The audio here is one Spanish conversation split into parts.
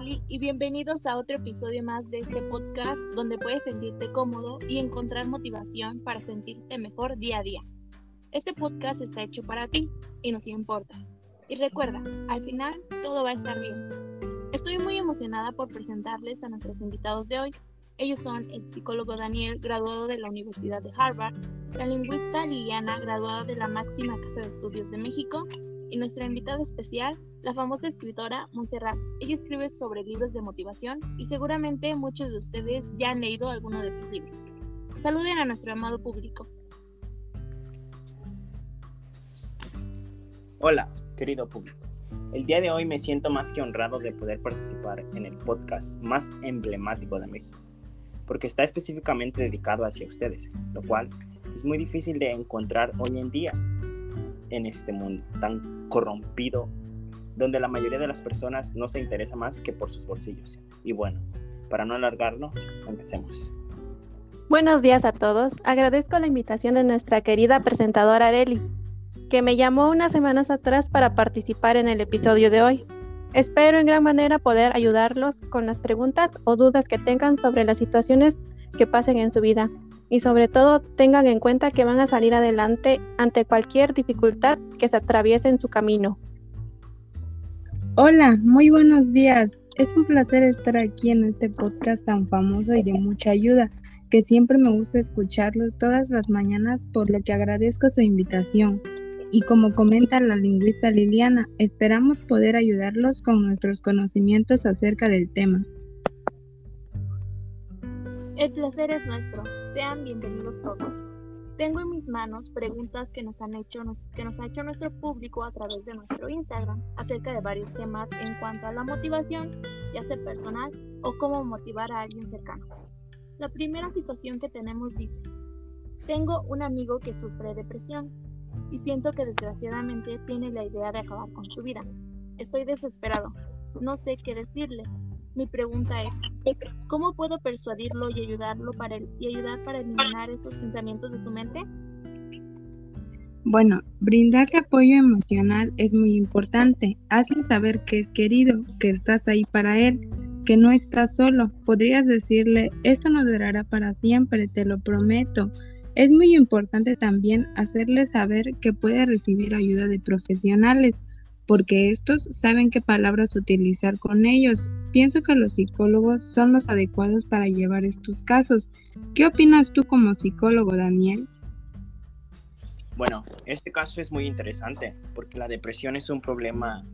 Y bienvenidos a otro episodio más de este podcast donde puedes sentirte cómodo y encontrar motivación para sentirte mejor día a día. Este podcast está hecho para ti y nos importas. Y recuerda, al final todo va a estar bien. Estoy muy emocionada por presentarles a nuestros invitados de hoy. Ellos son el psicólogo Daniel, graduado de la Universidad de Harvard, la lingüista Liliana, graduada de la máxima Casa de Estudios de México, y nuestra invitada especial, la famosa escritora Montserrat. Ella escribe sobre libros de motivación y seguramente muchos de ustedes ya han leído alguno de sus libros. Saluden a nuestro amado público. Hola, querido público. El día de hoy me siento más que honrado de poder participar en el podcast más emblemático de México, porque está específicamente dedicado hacia ustedes, lo cual es muy difícil de encontrar hoy en día en este mundo tan corrompido, donde la mayoría de las personas no se interesa más que por sus bolsillos. Y bueno, para no alargarnos, empecemos. Buenos días a todos. Agradezco la invitación de nuestra querida presentadora Areli, que me llamó unas semanas atrás para participar en el episodio de hoy. Espero en gran manera poder ayudarlos con las preguntas o dudas que tengan sobre las situaciones que pasen en su vida y sobre todo tengan en cuenta que van a salir adelante ante cualquier dificultad que se atraviese en su camino. Hola, muy buenos días. Es un placer estar aquí en este podcast tan famoso y de mucha ayuda, que siempre me gusta escucharlos todas las mañanas, por lo que agradezco su invitación. Y como comenta la lingüista Liliana, esperamos poder ayudarlos con nuestros conocimientos acerca del tema. El placer es nuestro. Sean bienvenidos todos. Tengo en mis manos preguntas que nos han hecho ha hecho nuestro público a través de nuestro Instagram acerca de varios temas en cuanto a la motivación, ya sea personal o cómo motivar a alguien cercano. La primera situación que tenemos dice: Tengo un amigo que sufre depresión y siento que desgraciadamente tiene la idea de acabar con su vida. Estoy desesperado. No sé qué decirle. Mi pregunta es, ¿cómo puedo persuadirlo y ayudarlo para y ayudar para eliminar esos pensamientos de su mente? Bueno, brindarle apoyo emocional es muy importante. Hazle saber que es querido, que estás ahí para él, que no estás solo. Podrías decirle, esto no durará para siempre, te lo prometo. Es muy importante también hacerle saber que puede recibir ayuda de profesionales porque estos saben qué palabras utilizar con ellos. Pienso que los psicólogos son los adecuados para llevar estos casos. ¿Qué opinas tú como psicólogo, Daniel? Bueno, este caso es muy interesante porque la depresión es un problema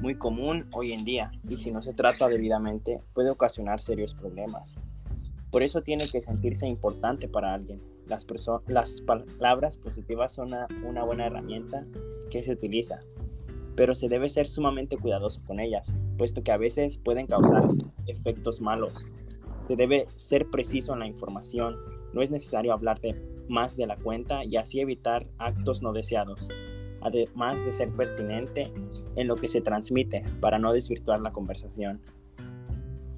muy común hoy en día y si no se trata debidamente puede ocasionar serios problemas. Por eso tiene que sentirse importante para alguien. Las, palabras positivas son una buena herramienta que se utiliza, pero se debe ser sumamente cuidadoso con ellas, puesto que a veces pueden causar efectos malos. Se debe ser preciso en la información, no es necesario hablar de más de la cuenta y así evitar actos no deseados, además de ser pertinente en lo que se transmite para no desvirtuar la conversación.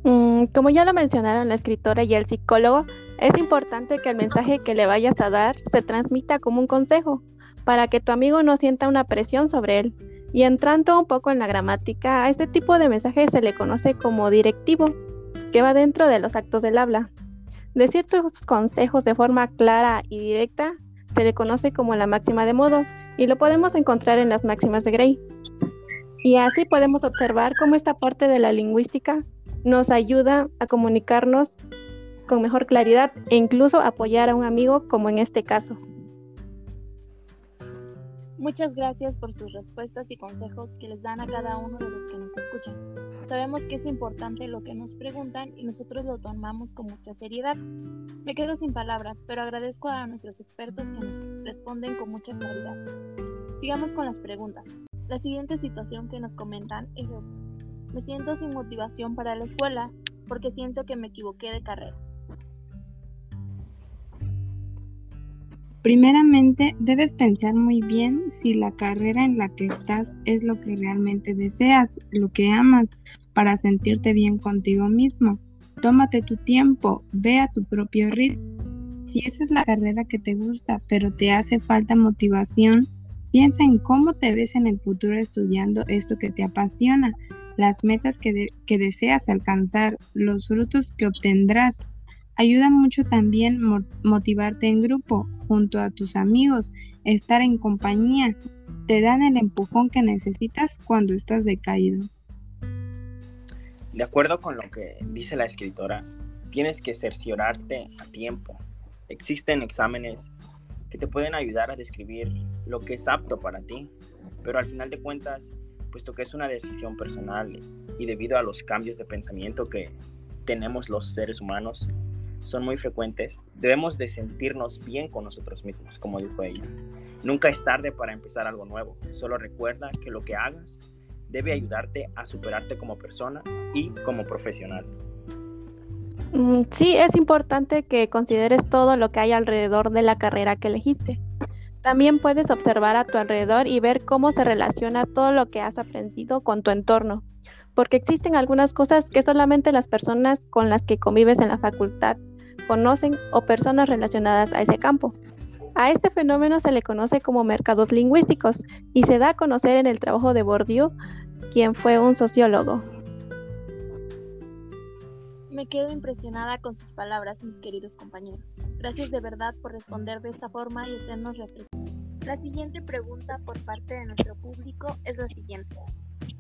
Mm, como ya lo mencionaron la escritora y el psicólogo, es importante que el mensaje que le vayas a dar se transmita como un consejo, para que tu amigo no sienta una presión sobre él, y entrando un poco en la gramática, a este tipo de mensaje se le conoce como directivo, que va dentro de los actos del habla. Decir tus consejos de forma clara y directa se le conoce como la máxima de modo y lo podemos encontrar en las máximas de Gray. Y así podemos observar cómo esta parte de la lingüística nos ayuda a comunicarnos con mejor claridad e incluso apoyar a un amigo como en este caso. Muchas gracias por sus respuestas y consejos que les dan a cada uno de los que nos escuchan. Sabemos que es importante lo que nos preguntan y nosotros lo tomamos con mucha seriedad. Me quedo sin palabras, pero agradezco a nuestros expertos que nos responden con mucha claridad. Sigamos con las preguntas. La siguiente situación que nos comentan es esta. Me siento sin motivación para la escuela porque siento que me equivoqué de carrera. Primeramente, debes pensar muy bien si la carrera en la que estás es lo que realmente deseas, lo que amas, para sentirte bien contigo mismo. Tómate tu tiempo, ve a tu propio ritmo. Si esa es la carrera que te gusta, pero te hace falta motivación, piensa en cómo te ves en el futuro estudiando esto que te apasiona. las metas que, que deseas alcanzar, los frutos que obtendrás. Ayuda mucho también motivarte en grupo, junto a tus amigos, estar en compañía. Te dan el empujón que necesitas cuando estás decaído. De acuerdo con lo que dice la escritora, tienes que cerciorarte a tiempo. Existen exámenes que te pueden ayudar a describir lo que es apto para ti, pero al final de cuentas, puesto que es una decisión personal y debido a los cambios de pensamiento que tenemos los seres humanos, son muy frecuentes, debemos de sentirnos bien con nosotros mismos, como dijo ella. Nunca es tarde para empezar algo nuevo, solo recuerda que lo que hagas debe ayudarte a superarte como persona y como profesional. Mm, sí, es importante que consideres todo lo que hay alrededor de la carrera que elegiste. También puedes observar a tu alrededor y ver cómo se relaciona todo lo que has aprendido con tu entorno, porque existen algunas cosas que solamente las personas con las que convives en la facultad conocen o personas relacionadas a ese campo. A este fenómeno se le conoce como mercados lingüísticos y se da a conocer en el trabajo de Bourdieu quien fue un sociólogo. Me quedo impresionada con sus palabras, mis queridos compañeros. Gracias de verdad por responder de esta forma y hacernos reflexionar. La siguiente pregunta por parte de nuestro público es la siguiente.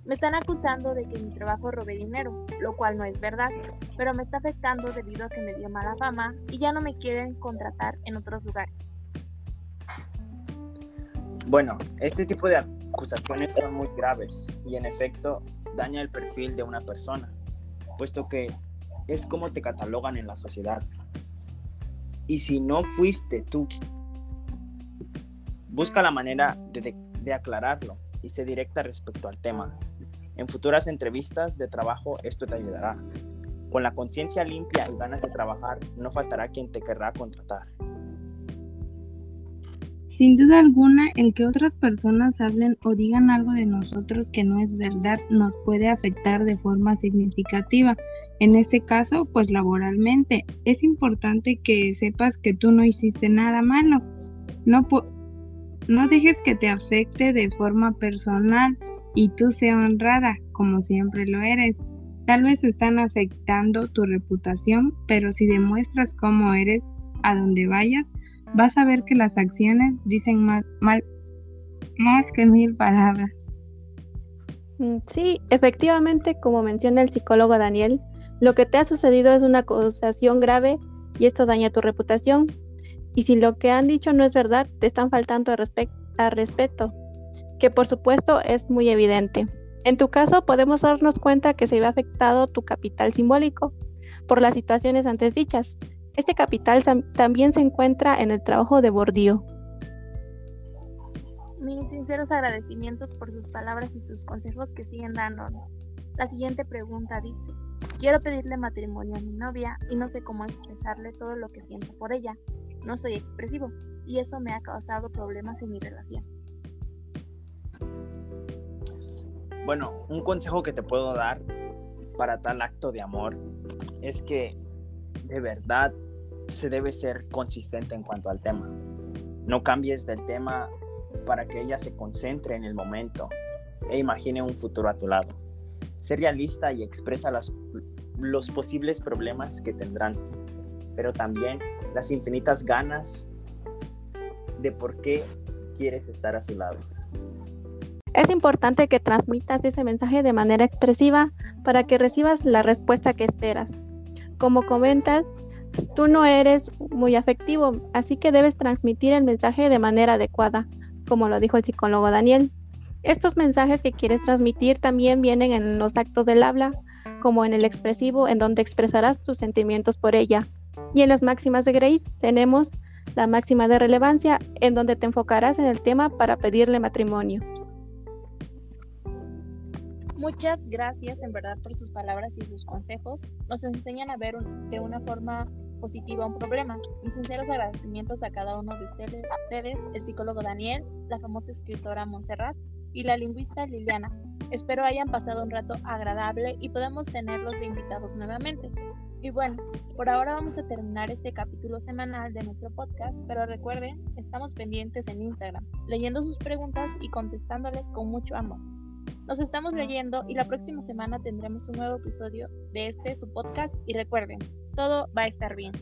Me están acusando de que mi trabajo robe dinero, lo cual no es verdad, pero me está afectando debido a que me dio mala fama y ya no me quieren contratar en otros lugares. Bueno, este tipo de acusaciones son muy graves y en efecto daña el perfil de una persona, puesto que es como te catalogan en la sociedad. Y si no fuiste tú, busca la manera de aclararlo y sé directa respecto al tema. En futuras entrevistas de trabajo esto te ayudará. Con la conciencia limpia y ganas de trabajar, no faltará quien te querrá contratar. Sin duda alguna, el que otras personas hablen o digan algo de nosotros que no es verdad nos puede afectar de forma significativa. En este caso, pues laboralmente. Es importante que sepas que tú no hiciste nada malo. No, no dejes que te afecte de forma personal y tú sea honrada, como siempre lo eres. Tal vez están afectando tu reputación, pero si demuestras cómo eres a donde vayas, vas a ver que las acciones dicen más, más que mil palabras. Mm, sí, efectivamente, como menciona el psicólogo Daniel, lo que te ha sucedido es una acusación grave y esto daña tu reputación. Y si lo que han dicho no es verdad, te están faltando a, respeto, que por supuesto es muy evidente. En tu caso, podemos darnos cuenta que se ve afectado tu capital simbólico por las situaciones antes dichas, este capital también se encuentra en el trabajo de Bordío. Mis sinceros agradecimientos por sus palabras y sus consejos que siguen dándonos. La siguiente pregunta dice, quiero pedirle matrimonio a mi novia y no sé cómo expresarle todo lo que siento por ella. No soy expresivo y eso me ha causado problemas en mi relación. Bueno, un consejo que te puedo dar para tal acto de amor es que de verdad se debe ser consistente en cuanto al tema. No cambies del tema para que ella se concentre en el momento e imagine un futuro a tu lado. Sé realista y expresa los posibles problemas que tendrán, pero también las infinitas ganas de por qué quieres estar a su lado. Es importante que transmitas ese mensaje de manera expresiva para que recibas la respuesta que esperas. Como comentas, tú no eres muy afectivo, así que debes transmitir el mensaje de manera adecuada, como lo dijo el psicólogo Daniel. Estos mensajes que quieres transmitir también vienen en los actos del habla, como en el expresivo, en donde expresarás tus sentimientos por ella. Y en las máximas de Grace tenemos la máxima de relevancia, en donde te enfocarás en el tema para pedirle matrimonio. Muchas gracias en verdad por sus palabras y sus consejos. Nos enseñan a ver de una forma positiva un problema. Mis sinceros agradecimientos a cada uno de ustedes, el psicólogo Daniel, la famosa escritora Montserrat y la lingüista Liliana. Espero hayan pasado un rato agradable y podamos tenerlos de invitados nuevamente. Y bueno, por ahora vamos a terminar este capítulo semanal de nuestro podcast, pero recuerden, estamos pendientes en Instagram, leyendo sus preguntas y contestándoles con mucho amor. Nos estamos leyendo y la próxima semana tendremos un nuevo episodio de este, su podcast. Y recuerden, todo va a estar bien.